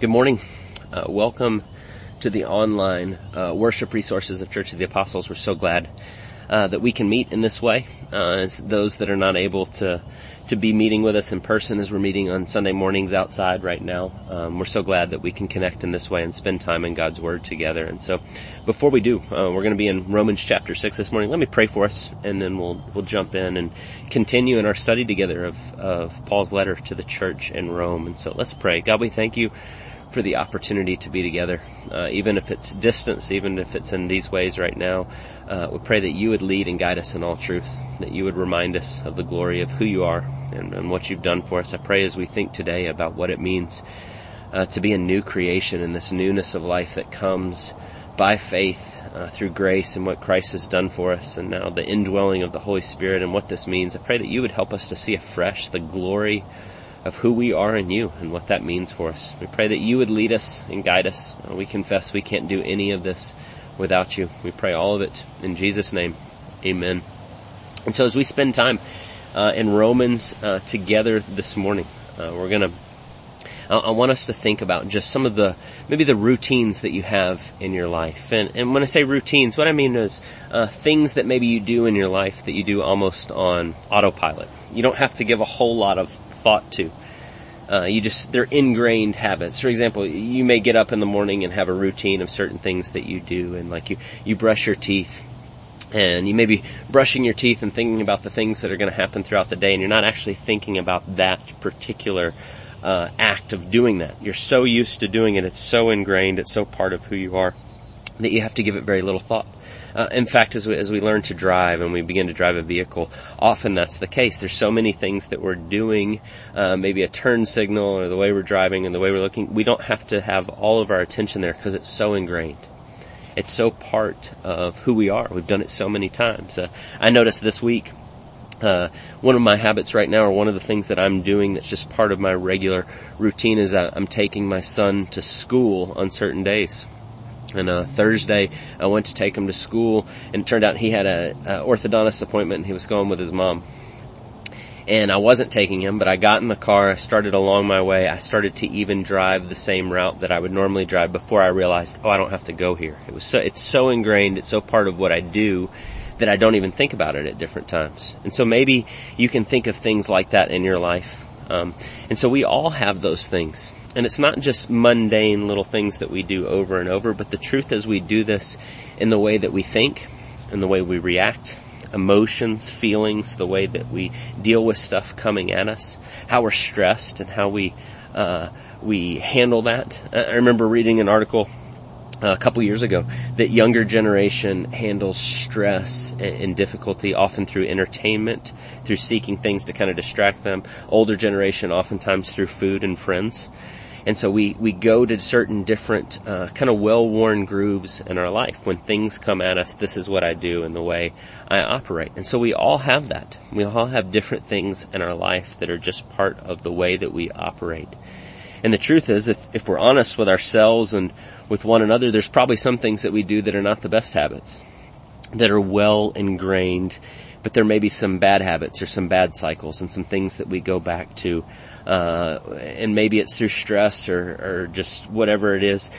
Good morning. Uh, welcome to the online uh, worship resources of Church of the Apostles. We're so glad uh, that we can meet in this way. Uh, as those that are not able to to be meeting with us in person as we're meeting on Sunday mornings outside right now. Um, we're so glad that we can connect in this way and spend time in God's Word together. And so, before we do, uh, we're going to be in Romans chapter six this morning. Let me pray for us, and then we'll we'll jump in and continue in our study together of of Paul's letter to the church in Rome. And so, let's pray. God, we thank you for the opportunity to be together, uh, even if it's distance, even if it's in these ways right now. Uh, we pray that you would lead and guide us in all truth, that you would remind us of the glory of who you are and, and what you've done for us. I pray as we think today about what it means uh, to be a new creation and this newness of life that comes by faith uh, through grace and what Christ has done for us, and now the indwelling of the Holy Spirit and what this means. I pray that you would help us to see afresh the glory of who we are in you and what that means for us. We pray that you would lead us and guide us. We confess we can't do any of this without you. We pray all of it in Jesus' name. Amen. And so as we spend time uh, in Romans uh, together this morning, uh, we're gonna I want us to think about just some of the, maybe the routines that you have in your life. And, and when I say routines, what I mean is, uh, things that maybe you do in your life that you do almost on autopilot. You don't have to give a whole lot of thought to. Uh, you just, they're ingrained habits. For example, you may get up in the morning and have a routine of certain things that you do and like you, you brush your teeth and you may be brushing your teeth and thinking about the things that are going to happen throughout the day and you're not actually thinking about that particular uh, act of doing that. You're so used to doing it, it's so ingrained, it's so part of who you are that you have to give it very little thought. Uh, in fact, as we, as we learn to drive and we begin to drive a vehicle, often that's the case. There's so many things that we're doing, uh, maybe a turn signal or the way we're driving and the way we're looking. We don't have to have all of our attention there because it's so ingrained. It's so part of who we are. We've done it so many times. Uh, I noticed this week, uh, one of my habits right now, or one of the things that I'm doing that's just part of my regular routine, is I'm taking my son to school on certain days. And uh, Thursday, I went to take him to school, and it turned out he had a, a orthodontist appointment, and he was going with his mom. And I wasn't taking him, but I got in the car, I started along my way. I started to even drive the same route that I would normally drive before I realized, oh, I don't have to go here. It was so, it's so ingrained, it's so part of what I do that I don't even think about it at different times. And so maybe you can think of things like that in your life. Um, and so we all have those things. And it's not just mundane little things that we do over and over, but the truth is we do this in the way that we think, in the way we react, emotions, feelings, the way that we deal with stuff coming at us, how we're stressed and how we, uh, we handle that. I remember reading an article a couple years ago that younger generation handles stress and difficulty often through entertainment, through seeking things to kind of distract them. Older generation oftentimes through food and friends. And so we, we go to certain different, uh, kind of well-worn grooves in our life. When things come at us, this is what I do and the way I operate. And so we all have that. We all have different things in our life that are just part of the way that we operate. And the truth is, if, if we're honest with ourselves and with one another, there's probably some things that we do that are not the best habits, that are well ingrained, but there may be some bad habits or some bad cycles and some things that we go back to uh, and maybe it's through stress or, or just whatever it is,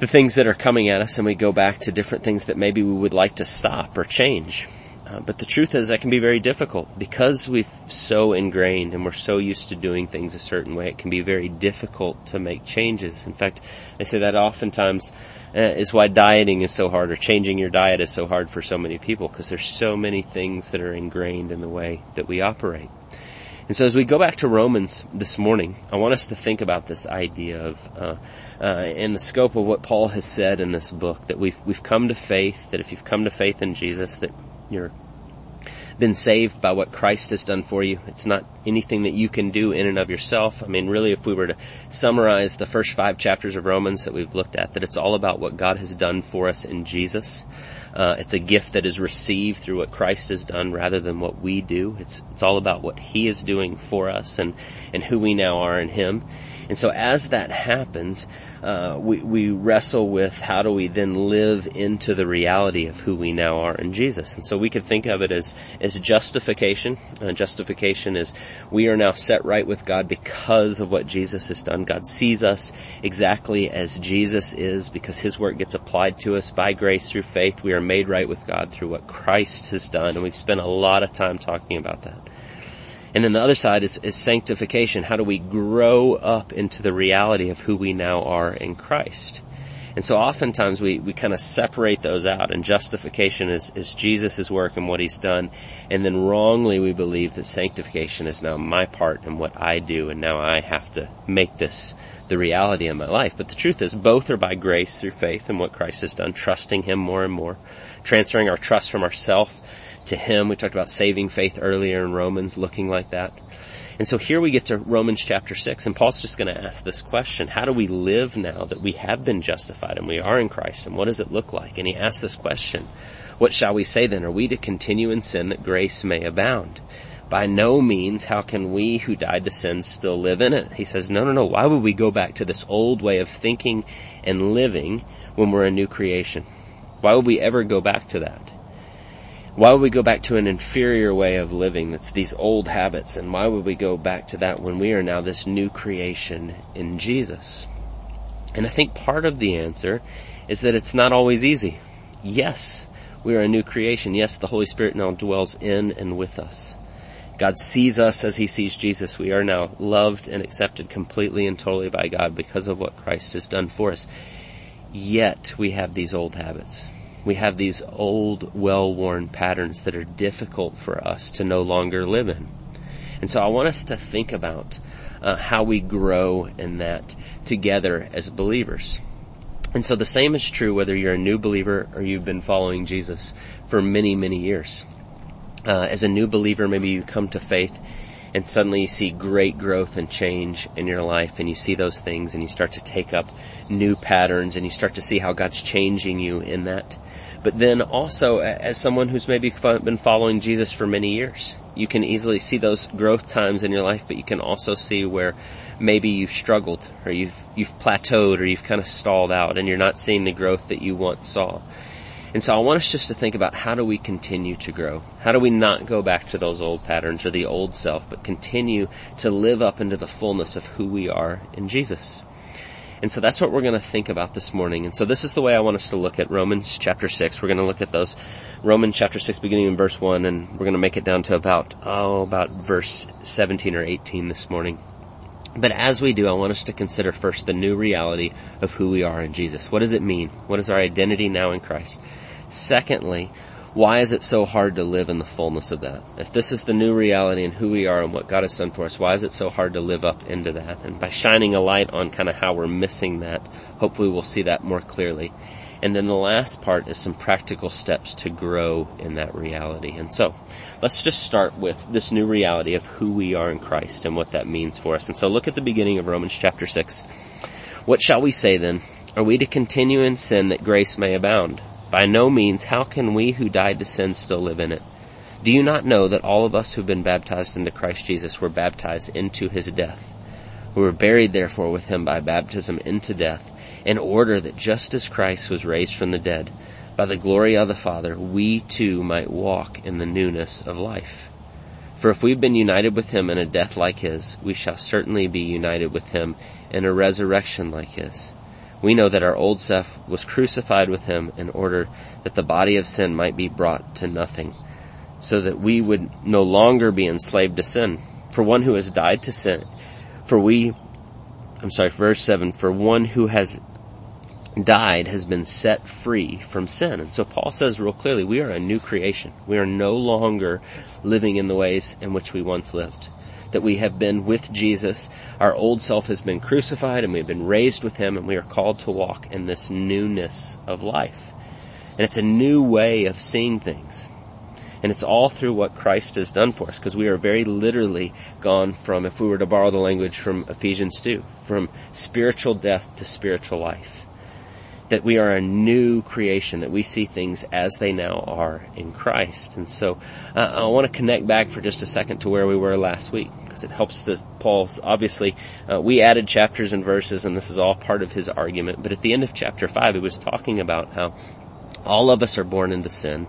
the things that are coming at us and we go back to different things that maybe we would like to stop or change. Uh, but the truth is that can be very difficult because we've so ingrained and we're so used to doing things a certain way. It can be very difficult to make changes. In fact, I say that oftentimes uh, is why dieting is so hard or changing your diet is so hard for so many people because there's so many things that are ingrained in the way that we operate. And so as we go back to Romans this morning, I want us to think about this idea of, uh, uh, in the scope of what Paul has said in this book, that we've, we've come to faith, that if you've come to faith in Jesus, that you're been saved by what Christ has done for you. It's not anything that you can do in and of yourself. I mean, really, if we were to summarize the first five chapters of Romans that we've looked at, that it's all about what God has done for us in Jesus. Uh, it's a gift that is received through what Christ has done rather than what we do. It's it's all about what He is doing for us and and who we now are in Him. And so as that happens, uh, we, we wrestle with how do we then live into the reality of who we now are in Jesus. And so we could think of it as, as justification. Uh, justification is we are now set right with God because of what Jesus has done. God sees us exactly as Jesus is because His work gets applied to us by grace through faith. We are made right with God through what Christ has done. And we've spent a lot of time talking about that. And then the other side is, is sanctification. How do we grow up into the reality of who we now are in Christ? And so oftentimes we, we kind of separate those out and justification is, is Jesus' work and what he's done. And then wrongly we believe that sanctification is now my part and what I do and now I have to make this the reality in my life. But the truth is both are by grace through faith and what Christ has done, trusting him more and more, transferring our trust from ourself to Him. We talked about saving faith earlier in Romans looking like that. And so here we get to Romans chapter 6 and Paul's just going to ask this question. How do we live now that we have been justified and we are in Christ and what does it look like? And he asks this question. What shall we say then? Are we to continue in sin that grace may abound? By no means how can we who died to sin still live in it? He says, no, no, no. Why would we go back to this old way of thinking and living when we're a new creation? Why would we ever go back to that? Why would we go back to an inferior way of living that's these old habits? And why would we go back to that when we are now this new creation in Jesus? And I think part of the answer is that it's not always easy. Yes, we are a new creation. Yes, the Holy Spirit now dwells in and with us. God sees us as He sees Jesus. We are now loved and accepted completely and totally by God because of what Christ has done for us. Yet we have these old habits we have these old, well-worn patterns that are difficult for us to no longer live in. And so I want us to think about uh, how we grow in that together as believers. And so the same is true whether you're a new believer or you've been following Jesus for many, many years. Uh, as a new believer, maybe you come to faith and suddenly you see great growth and change in your life and you see those things and you start to take up new patterns and you start to see how God's changing you in that. But then also as someone who's maybe been following Jesus for many years, you can easily see those growth times in your life, but you can also see where maybe you've struggled or you've, you've plateaued or you've kind of stalled out and you're not seeing the growth that you once saw. And so I want us just to think about how do we continue to grow? How do we not go back to those old patterns or the old self, but continue to live up into the fullness of who we are in Jesus? And so that's what we're going to think about this morning. And so this is the way I want us to look at Romans chapter 6. We're going to look at those Romans chapter 6 beginning in verse 1 and we're going to make it down to about, oh, about verse 17 or 18 this morning. But as we do, I want us to consider first the new reality of who we are in Jesus. What does it mean? What is our identity now in Christ? Secondly, why is it so hard to live in the fullness of that? If this is the new reality and who we are and what God has done for us, why is it so hard to live up into that? And by shining a light on kind of how we're missing that, hopefully we'll see that more clearly. And then the last part is some practical steps to grow in that reality. And so, let's just start with this new reality of who we are in Christ and what that means for us. And so look at the beginning of Romans chapter 6. What shall we say then? Are we to continue in sin that grace may abound? By no means, how can we who died to sin still live in it? Do you not know that all of us who've been baptized into Christ Jesus were baptized into his death? We were buried therefore with him by baptism into death, in order that just as Christ was raised from the dead, by the glory of the Father, we too might walk in the newness of life. For if we've been united with him in a death like his, we shall certainly be united with him in a resurrection like his we know that our old self was crucified with him in order that the body of sin might be brought to nothing, so that we would no longer be enslaved to sin. For one who has died to sin, for we, I'm sorry, verse 7, for one who has died has been set free from sin. And so Paul says real clearly, we are a new creation. We are no longer living in the ways in which we once lived that we have been with Jesus. Our old self has been crucified and we've been raised with Him and we are called to walk in this newness of life. And it's a new way of seeing things. And it's all through what Christ has done for us, because we are very literally gone from, if we were to borrow the language from Ephesians 2, from spiritual death to spiritual life that we are a new creation, that we see things as they now are in Christ. And so uh, I want to connect back for just a second to where we were last week because it helps to Paul's, obviously, uh, we added chapters and verses and this is all part of his argument. But at the end of chapter five, he was talking about how all of us are born into sin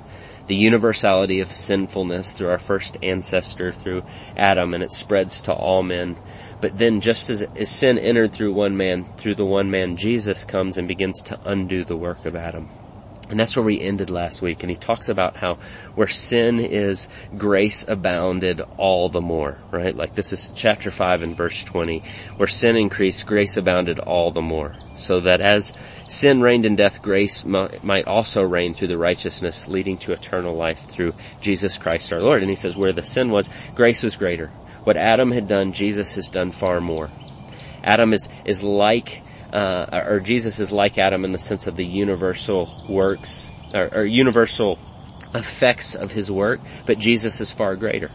the universality of sinfulness through our first ancestor, through Adam, and it spreads to all men. But then just as, as sin entered through one man, through the one man, Jesus comes and begins to undo the work of Adam. And that's where we ended last week. And he talks about how where sin is, grace abounded all the more, right? Like this is chapter 5 and verse 20. Where sin increased, grace abounded all the more. So that as sin reigned in death, grace might also reign through the righteousness leading to eternal life through Jesus Christ our Lord. And he says where the sin was, grace was greater. What Adam had done, Jesus has done far more. Adam is, is like, uh, or Jesus is like Adam in the sense of the universal works, or, or universal effects of his work, but Jesus is far greater.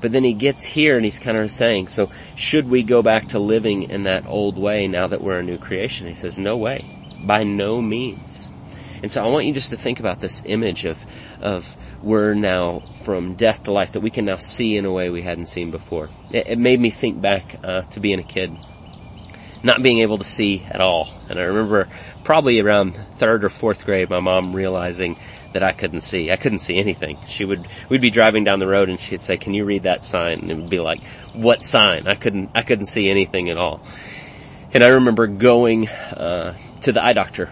But then he gets here and he's kind of saying, so should we go back to living in that old way now that we're a new creation? He says, no way. By no means. And so I want you just to think about this image of, of we're now from death to life that we can now see in a way we hadn't seen before. It, it made me think back uh, to being a kid, not being able to see at all. And I remember probably around third or fourth grade, my mom realizing that I couldn't see. I couldn't see anything. She would, we'd be driving down the road and she'd say, can you read that sign? And it would be like, what sign? I couldn't, I couldn't see anything at all. And I remember going, uh, to the eye doctor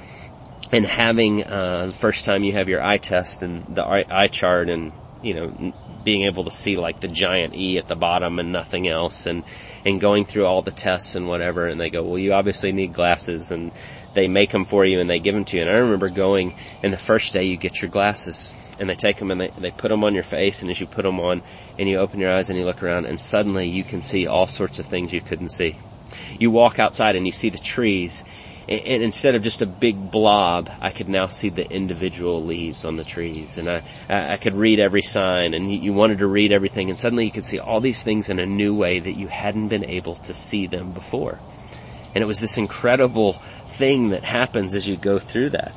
and having uh, the first time you have your eye test and the eye, chart and you know being able to see like the giant E at the bottom and nothing else and and going through all the tests and whatever and they go well you obviously need glasses and they make them for you and they give them to you and I remember going and the first day you get your glasses and they take them and they, they put them on your face and as you put them on and you open your eyes and you look around and suddenly you can see all sorts of things you couldn't see. You walk outside and you see the trees and instead of just a big blob, I could now see the individual leaves on the trees, and I I could read every sign, and you wanted to read everything, and suddenly you could see all these things in a new way that you hadn't been able to see them before, and it was this incredible thing that happens as you go through that.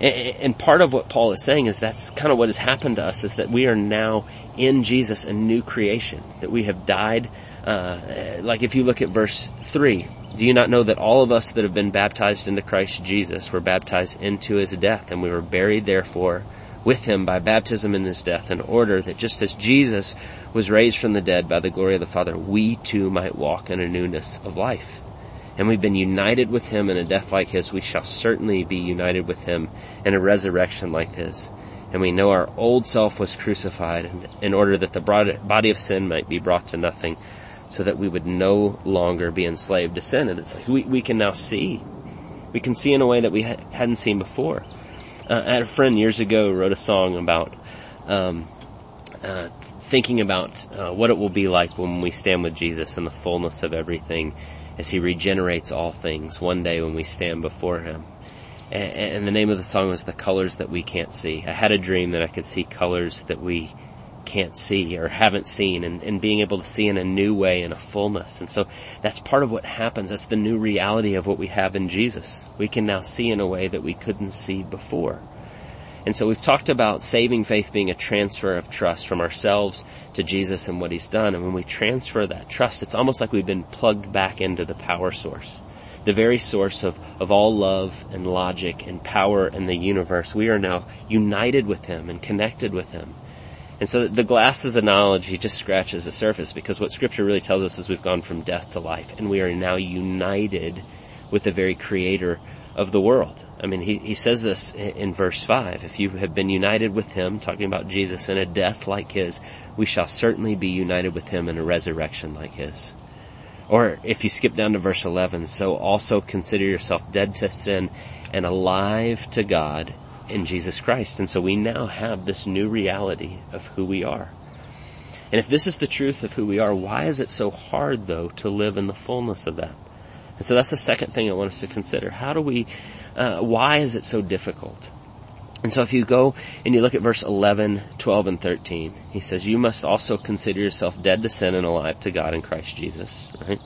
And part of what Paul is saying is that's kind of what has happened to us is that we are now in Jesus a new creation, that we have died. Uh, like if you look at verse 3, do you not know that all of us that have been baptized into Christ Jesus were baptized into his death and we were buried therefore with him by baptism in his death in order that just as Jesus was raised from the dead by the glory of the Father, we too might walk in a newness of life. And we've been united with him in a death like his. We shall certainly be united with him in a resurrection like his. And we know our old self was crucified in order that the body of sin might be brought to nothing so that we would no longer be enslaved to sin. And it's like we, we can now see. We can see in a way that we ha- hadn't seen before. Uh, I had a friend years ago wrote a song about um, uh, thinking about uh, what it will be like when we stand with Jesus in the fullness of everything as he regenerates all things one day when we stand before him. And, and the name of the song was The Colors That We Can't See. I had a dream that I could see colors that we can't see or haven't seen and, and being able to see in a new way in a fullness. And so that's part of what happens. That's the new reality of what we have in Jesus. We can now see in a way that we couldn't see before. And so we've talked about saving faith being a transfer of trust from ourselves to Jesus and what he's done. And when we transfer that trust, it's almost like we've been plugged back into the power source. The very source of, of all love and logic and power in the universe. We are now united with him and connected with him. And so the glasses analogy just scratches the surface because what scripture really tells us is we've gone from death to life and we are now united with the very creator of the world. I mean, he, he says this in verse 5. If you have been united with him, talking about Jesus, in a death like his, we shall certainly be united with him in a resurrection like his. Or if you skip down to verse 11, so also consider yourself dead to sin and alive to God in Jesus Christ. And so we now have this new reality of who we are. And if this is the truth of who we are, why is it so hard though to live in the fullness of that? And so that's the second thing I want us to consider. How do we, uh, why is it so difficult? And so if you go and you look at verse 11, 12, and 13, he says, you must also consider yourself dead to sin and alive to God in Christ Jesus, right?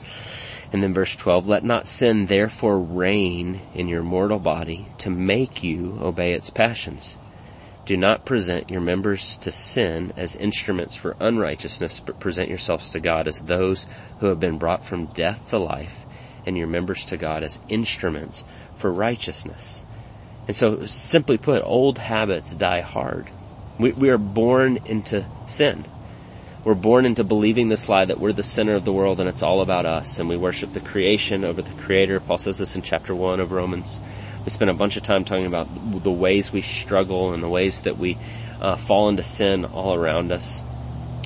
And then verse 12, let not sin therefore reign in your mortal body to make you obey its passions. Do not present your members to sin as instruments for unrighteousness, but present yourselves to God as those who have been brought from death to life, and your members to God as instruments for righteousness. And so, simply put, old habits die hard. We, we are born into sin. We're born into believing this lie that we're the center of the world and it's all about us and we worship the creation over the creator. Paul says this in chapter one of Romans. We spent a bunch of time talking about the ways we struggle and the ways that we uh, fall into sin all around us.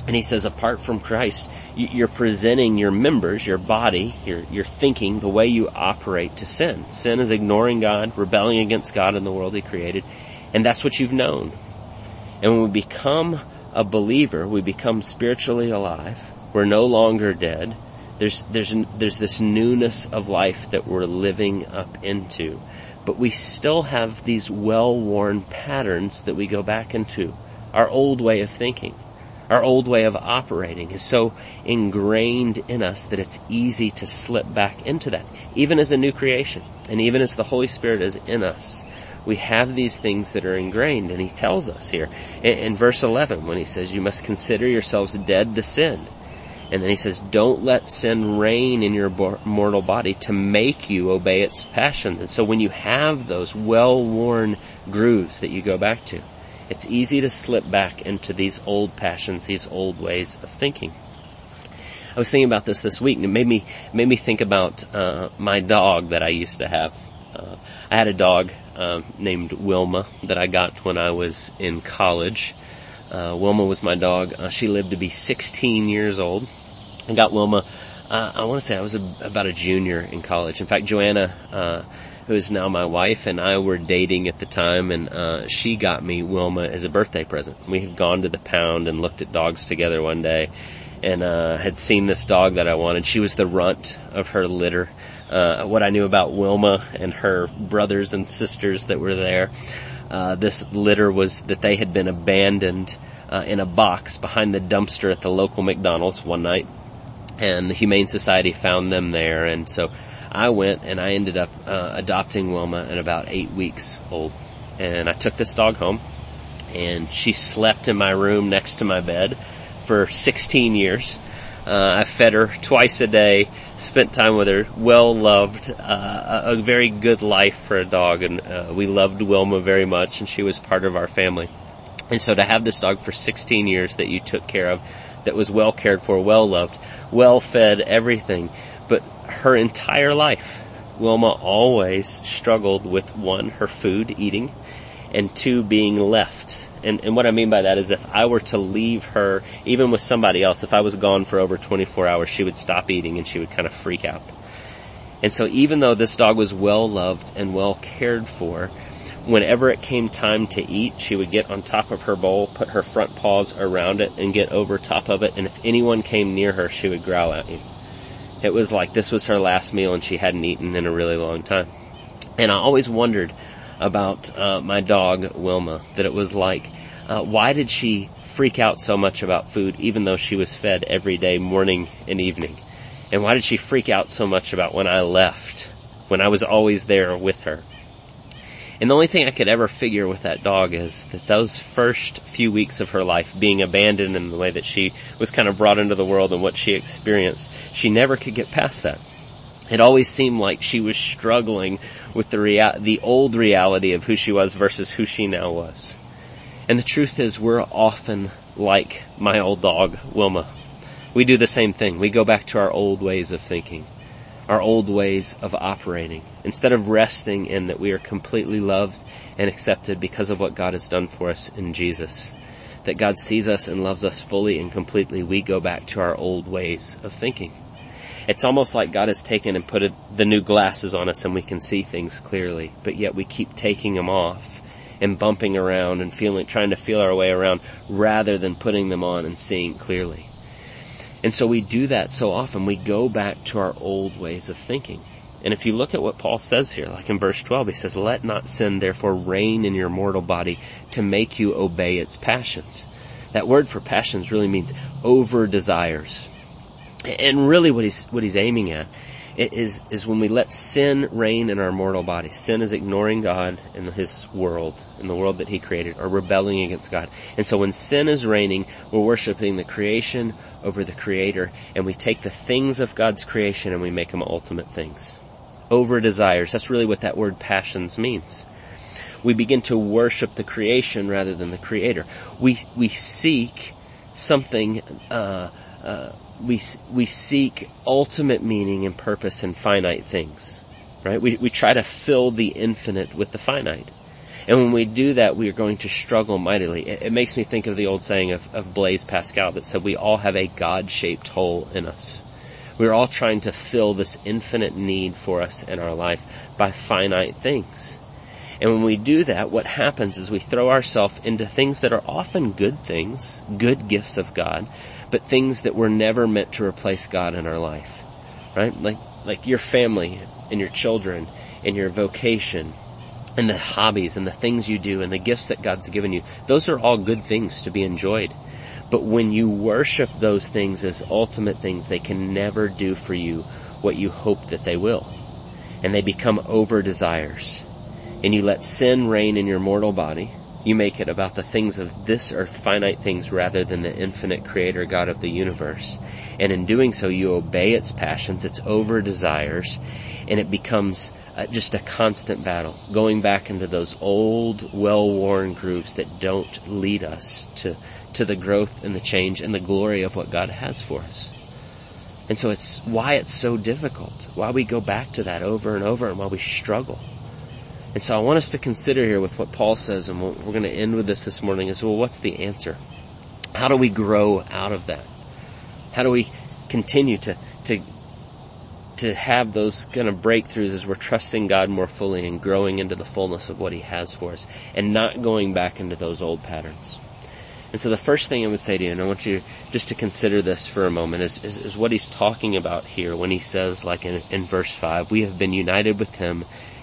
And he says, apart from Christ, you're presenting your members, your body, your, your thinking, the way you operate to sin. Sin is ignoring God, rebelling against God and the world he created. And that's what you've known. And when we become a believer, we become spiritually alive. We're no longer dead. There's, there's, there's this newness of life that we're living up into. But we still have these well-worn patterns that we go back into. Our old way of thinking, our old way of operating is so ingrained in us that it's easy to slip back into that, even as a new creation, and even as the Holy Spirit is in us we have these things that are ingrained and he tells us here in, in, verse 11 when he says you must consider yourselves dead to sin. And then he says don't let sin reign in your mortal body to make you obey its passions. And so when you have those well-worn grooves that you go back to it's easy to slip back into these old passions these old ways of thinking. I was thinking about this this week and it made me made me think about uh, my dog that I used to have. Uh, I had a dog uh, named Wilma that I got when I was in college. Uh, Wilma was my dog. Uh, she lived to be 16 years old. I got Wilma. Uh, I want to say I was a, about a junior in college. In fact, Joanna, uh, who is now my wife, and I were dating at the time, and uh, she got me Wilma as a birthday present. We had gone to the pound and looked at dogs together one day, and had seen this dog that I wanted. She was the runt of her litter uh, what I knew about Wilma and her brothers and sisters that were there. Uh, this litter was that they had been abandoned uh, in a box behind the dumpster at the local McDonald's one night, and the Humane Society found them there, and so I went and I ended up uh, adopting Wilma at about eight weeks old, and I took this dog home, and she slept in my room next to my bed for 16 years. Uh, I fed her twice a day, spent time with her, well loved, uh, a, very good life for a dog, and uh, we loved Wilma very much, and she was part of our family. And so to have this dog for 16 years that you took care of, that was well cared for, well loved, well fed, everything, but her entire life, Wilma always struggled with one, her food, eating, and two, being left and, and what I mean by that is if I were to leave her, even with somebody else, if I was gone for over 24 hours, she would stop eating and she would kind of freak out. And so even though this dog was well loved and well cared for, whenever it came time to eat, she would get on top of her bowl, put her front paws around it and get over top of it. And if anyone came near her, she would growl at you. It was like this was her last meal and she hadn't eaten in a really long time. And I always wondered, about uh, my dog Wilma that it was like, uh, why did she freak out so much about food even though she was fed every day, morning and evening? And why did she freak out so much about when I left, when I was always there with her? And the only thing I could ever figure with that dog is that those first few weeks of her life being abandoned in the way that she was kind of brought into the world and what she experienced, she never could get past that. It always seemed like she was struggling with the rea- the old reality of who she was versus who she now was. And the truth is we're often like my old dog, Wilma. We do the same thing. We go back to our old ways of thinking, our old ways of operating, instead of resting in that we are completely loved and accepted because of what God has done for us in Jesus. That God sees us and loves us fully and completely, we go back to our old ways of thinking. It's almost like God has taken and put the new glasses on us and we can see things clearly, but yet we keep taking them off and bumping around and feeling, trying to feel our way around rather than putting them on and seeing clearly. And so we do that so often. We go back to our old ways of thinking. And if you look at what Paul says here, like in verse 12, he says, let not sin therefore reign in your mortal body to make you obey its passions. That word for passions really means over desires. And really what he's, what he's aiming at It is, is when we let sin reign in our mortal body. Sin is ignoring God and His world, in the world that He created, or rebelling against God. And so when sin is reigning, we're worshiping the creation over the Creator, and we take the things of God's creation and we make them ultimate things. Over desires. That's really what that word passions means. We begin to worship the creation rather than the Creator. We, we seek something, uh, uh, we, we seek ultimate meaning and purpose in finite things, right? We, we try to fill the infinite with the finite. And when we do that, we are going to struggle mightily. It, it makes me think of the old saying of, of Blaise Pascal that said we all have a God-shaped hole in us. We're all trying to fill this infinite need for us in our life by finite things. And when we do that, what happens is we throw ourselves into things that are often good things, good gifts of God, but things that were never meant to replace God in our life. Right? Like, like your family and your children and your vocation and the hobbies and the things you do and the gifts that God's given you. Those are all good things to be enjoyed. But when you worship those things as ultimate things, they can never do for you what you hope that they will. And they become over desires. And you let sin reign in your mortal body you make it about the things of this earth, finite things, rather than the infinite creator God of the universe. And in doing so, you obey its passions, its over desires, and it becomes uh, just a constant battle, going back into those old, well-worn grooves that don't lead us to, to the growth and the change and the glory of what God has for us. And so it's why it's so difficult, why we go back to that over and over and why we struggle. And so I want us to consider here with what Paul says, and we're going to end with this this morning is, well, what's the answer? How do we grow out of that? How do we continue to, to, to have those kind of breakthroughs as we're trusting God more fully and growing into the fullness of what He has for us and not going back into those old patterns? And so the first thing I would say to you, and I want you just to consider this for a moment, is, is, is what he's talking about here when he says, like in, in verse 5, we have been united with him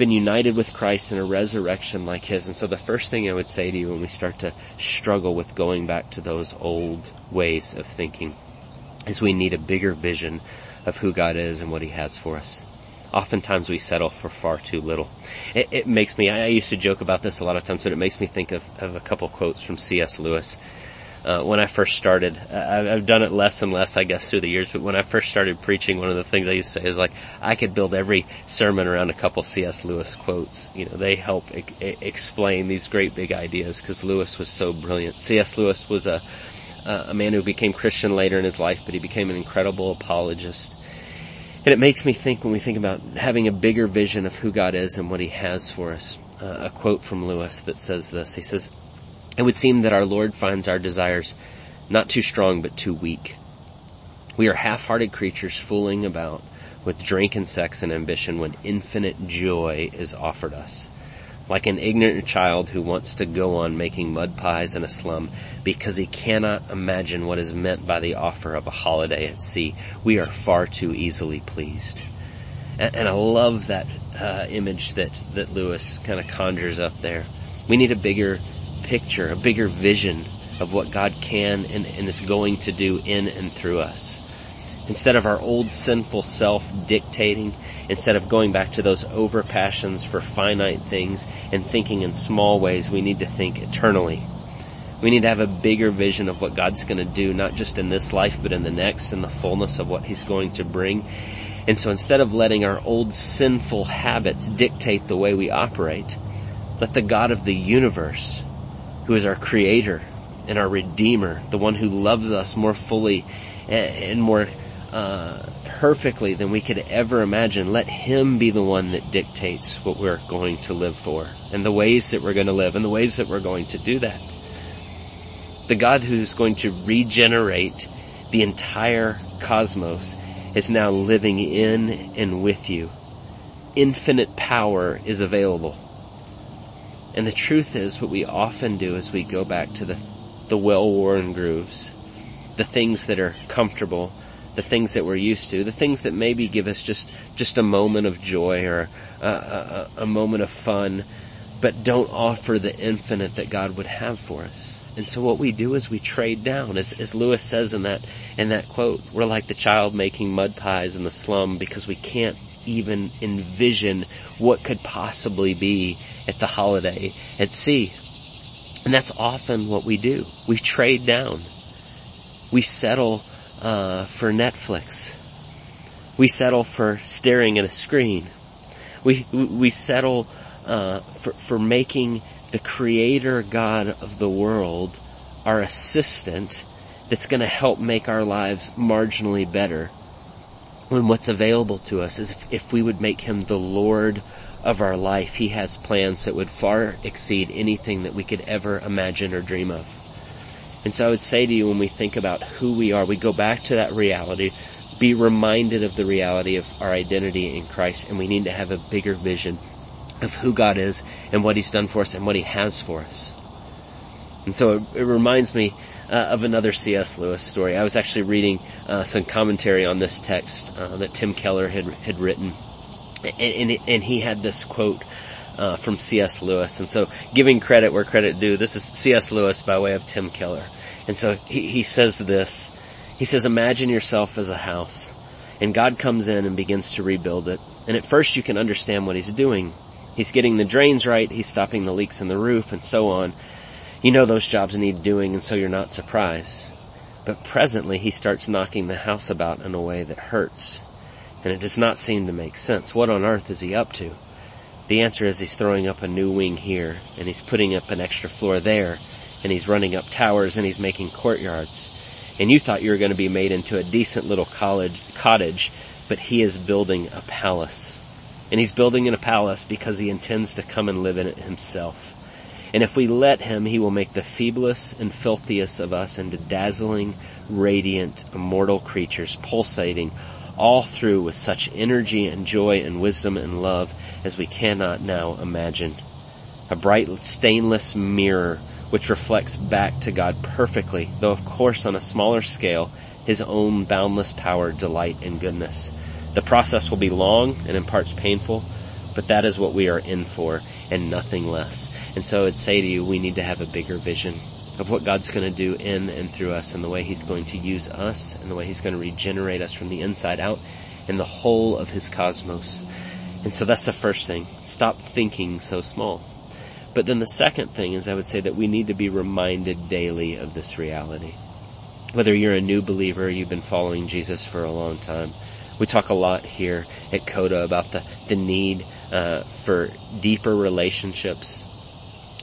been united with Christ in a resurrection like His. And so the first thing I would say to you when we start to struggle with going back to those old ways of thinking is we need a bigger vision of who God is and what He has for us. Oftentimes we settle for far too little. It, it makes me, I used to joke about this a lot of times, but it makes me think of, of a couple quotes from C.S. Lewis uh, when I first started. I've done it less and less, I guess, through the years. But when I first started preaching, one of the things I used to say is like, I could build every sermon around a couple C.S. Lewis quotes. You know, they help e- explain these great big ideas because Lewis was so brilliant. C.S. Lewis was a a man who became Christian later in his life, but he became an incredible apologist. And it makes me think when we think about having a bigger vision of who God is and what He has for us. Uh, a quote from Lewis that says this. He says, it would seem that our Lord finds our desires not too strong but too weak. We are half-hearted creatures fooling about with drink and sex and ambition when infinite joy is offered us. Like an ignorant child who wants to go on making mud pies in a slum because he cannot imagine what is meant by the offer of a holiday at sea. We are far too easily pleased. And, and I love that uh, image that, that Lewis kind of conjures up there. We need a bigger picture, a bigger vision of what God can and, and is going to do in and through us. Instead of our old sinful self dictating, instead of going back to those over passions for finite things and thinking in small ways, we need to think eternally. We need to have a bigger vision of what God's going to do, not just in this life, but in the next, in the fullness of what He's going to bring. And so instead of letting our old sinful habits dictate the way we operate, let the God of the universe who is our creator and our redeemer, the one who loves us more fully and more uh, perfectly than we could ever imagine. Let him be the one that dictates what we're going to live for and the ways that we're going to live and the ways that we're going to do that. The God who's going to regenerate the entire cosmos is now living in and with you. Infinite power is available. And the truth is what we often do is we go back to the the well-worn grooves, the things that are comfortable, the things that we're used to, the things that maybe give us just, just a moment of joy or a, a, a moment of fun, but don't offer the infinite that God would have for us. And so what we do is we trade down. As, as Lewis says in that, in that quote, we're like the child making mud pies in the slum because we can't even envision what could possibly be at the holiday at sea. And that's often what we do. We trade down. We settle uh, for Netflix. We settle for staring at a screen. We we settle uh, for for making the Creator God of the world our assistant that's going to help make our lives marginally better. When what's available to us is if, if we would make Him the Lord of our life, He has plans that would far exceed anything that we could ever imagine or dream of. And so I would say to you when we think about who we are, we go back to that reality, be reminded of the reality of our identity in Christ, and we need to have a bigger vision of who God is and what He's done for us and what He has for us. And so it, it reminds me uh, of another C.S. Lewis story. I was actually reading uh, some commentary on this text uh, that Tim Keller had had written, and, and, and he had this quote uh, from C.S. Lewis. And so giving credit where credit due, this is C.S. Lewis by way of Tim Keller. And so he, he says this, he says, imagine yourself as a house and God comes in and begins to rebuild it. And at first you can understand what he's doing. He's getting the drains right, he's stopping the leaks in the roof and so on. You know those jobs need doing and so you're not surprised. But presently he starts knocking the house about in a way that hurts. And it does not seem to make sense. What on earth is he up to? The answer is he's throwing up a new wing here, and he's putting up an extra floor there, and he's running up towers and he's making courtyards. And you thought you were going to be made into a decent little college, cottage, but he is building a palace. And he's building in a palace because he intends to come and live in it himself. And if we let him, he will make the feeblest and filthiest of us into dazzling, radiant, immortal creatures, pulsating all through with such energy and joy and wisdom and love as we cannot now imagine. A bright stainless mirror which reflects back to God perfectly, though of course on a smaller scale, His own boundless power, delight, and goodness. The process will be long and in parts painful, but that is what we are in for and nothing less. And so I'd say to you, we need to have a bigger vision of what God's going to do in and through us and the way He's going to use us and the way He's going to regenerate us from the inside out in the whole of His cosmos. And so that's the first thing. Stop thinking so small. But then the second thing is I would say that we need to be reminded daily of this reality. Whether you're a new believer, you've been following Jesus for a long time. We talk a lot here at COTA about the, the need uh, for deeper relationships,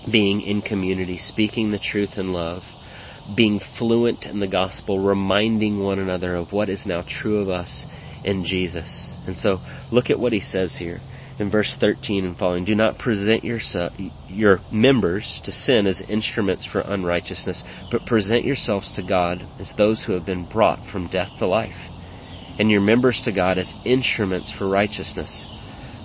being in community, speaking the truth in love, being fluent in the gospel, reminding one another of what is now true of us in Jesus. And so look at what he says here in verse 13 and following. Do not present yourself, your members to sin as instruments for unrighteousness, but present yourselves to God as those who have been brought from death to life, and your members to God as instruments for righteousness.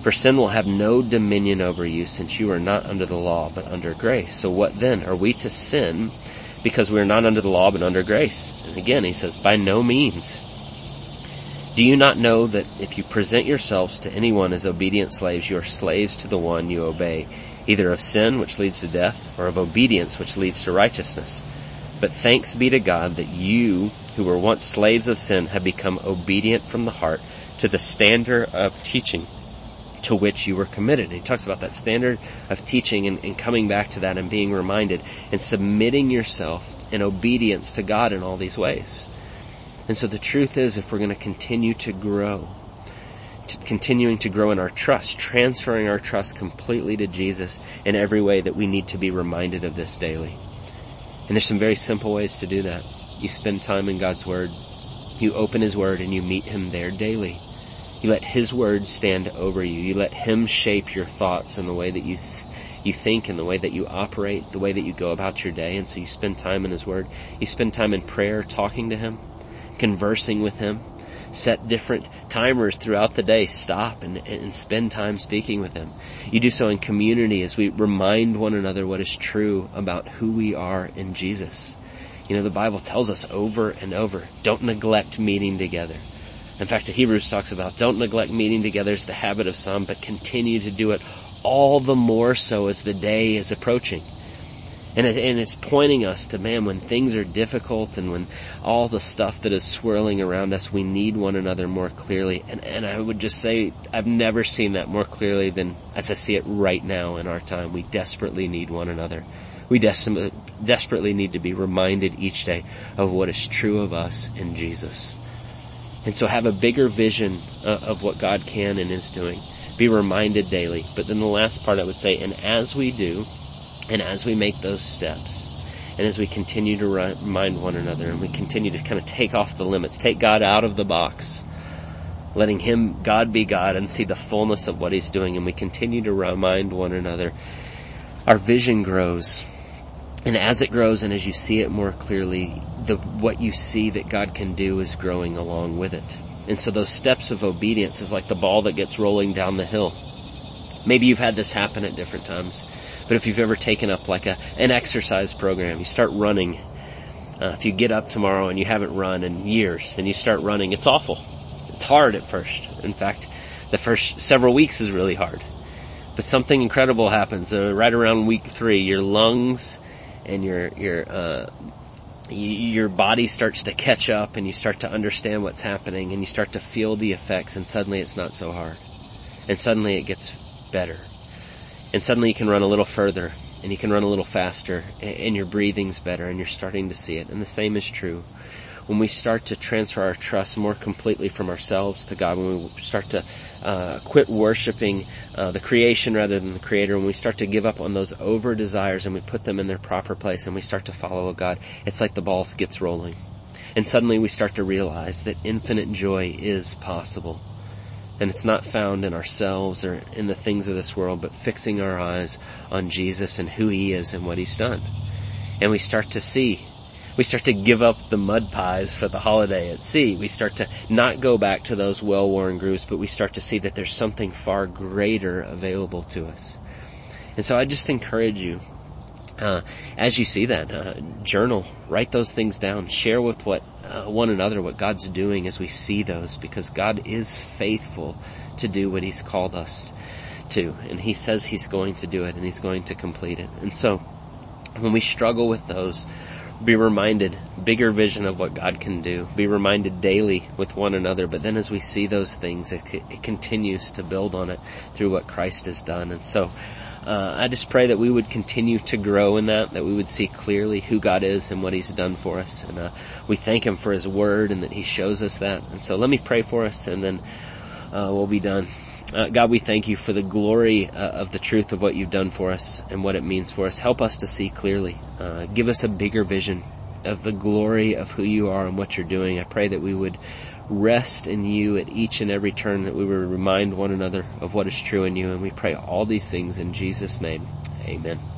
For sin will have no dominion over you since you are not under the law but under grace. So what then? Are we to sin because we are not under the law but under grace? And again, he says, by no means. Do you not know that if you present yourselves to anyone as obedient slaves, you are slaves to the one you obey, either of sin, which leads to death, or of obedience, which leads to righteousness? But thanks be to God that you, who were once slaves of sin, have become obedient from the heart to the standard of teaching to which you were committed. he talks about that standard of teaching and, and coming back to that and being reminded and submitting yourself in obedience to God in all these ways. And so the truth is, if we're going to continue to grow, to continuing to grow in our trust, transferring our trust completely to Jesus in every way that we need to be reminded of this daily. And there's some very simple ways to do that. You spend time in God's Word. You open His Word and you meet Him there daily. You let His Word stand over you. You let Him shape your thoughts and the way that you you think and the way that you operate, the way that you go about your day. And so you spend time in His Word. You spend time in prayer, talking to Him conversing with Him. Set different timers throughout the day. Stop and, and spend time speaking with Him. You do so in community as we remind one another what is true about who we are in Jesus. You know, the Bible tells us over and over, don't neglect meeting together. In fact, Hebrews talks about don't neglect meeting together as the habit of some, but continue to do it all the more so as the day is approaching. And, it, and it's pointing us to, man, when things are difficult and when all the stuff that is swirling around us, we need one another more clearly. And, and I would just say, I've never seen that more clearly than as I see it right now in our time. We desperately need one another. We des- desperately need to be reminded each day of what is true of us in Jesus. And so have a bigger vision uh, of what God can and is doing. Be reminded daily. But then the last part I would say, and as we do, and as we make those steps, and as we continue to remind one another and we continue to kind of take off the limits, take God out of the box, letting Him, God be God and see the fullness of what He's doing and we continue to remind one another, our vision grows. And as it grows and as you see it more clearly, the, what you see that God can do is growing along with it. And so those steps of obedience is like the ball that gets rolling down the hill. Maybe you've had this happen at different times. But if you've ever taken up like a, an exercise program, you start running. Uh, if you get up tomorrow and you haven't run in years and you start running, it's awful. It's hard at first. In fact, the first several weeks is really hard. But something incredible happens uh, right around week three. Your lungs and your your uh, your body starts to catch up, and you start to understand what's happening, and you start to feel the effects, and suddenly it's not so hard, and suddenly it gets better and suddenly you can run a little further and you can run a little faster and your breathing's better and you're starting to see it. And the same is true when we start to transfer our trust more completely from ourselves to God, when we start to uh, quit worshiping uh, the creation rather than the creator, when we start to give up on those over desires and we put them in their proper place and we start to follow God, it's like the ball gets rolling. And suddenly we start to realize that infinite joy is possible. And it's not found in ourselves or in the things of this world, but fixing our eyes on Jesus and who He is and what He's done. And we start to see, we start to give up the mud pies for the holiday at sea. We start to not go back to those well-worn grooves, but we start to see that there's something far greater available to us. And so I just encourage you, uh, as you see that, uh, journal, write those things down, share with what uh, one another what God's doing as we see those because God is faithful to do what He's called us to. And He says He's going to do it and He's going to complete it. And so when we struggle with those, be reminded, bigger vision of what God can do. Be reminded daily with one another. But then as we see those things, it, it continues to build on it through what Christ has done. And so, uh, I just pray that we would continue to grow in that, that we would see clearly who God is and what He's done for us. And uh, we thank Him for His Word and that He shows us that. And so let me pray for us and then uh, we'll be done. Uh, God, we thank you for the glory uh, of the truth of what you've done for us and what it means for us. Help us to see clearly. Uh, give us a bigger vision of the glory of who you are and what you're doing. I pray that we would rest in you at each and every turn, that we would remind one another of what is true in you. And we pray all these things in Jesus' name. Amen.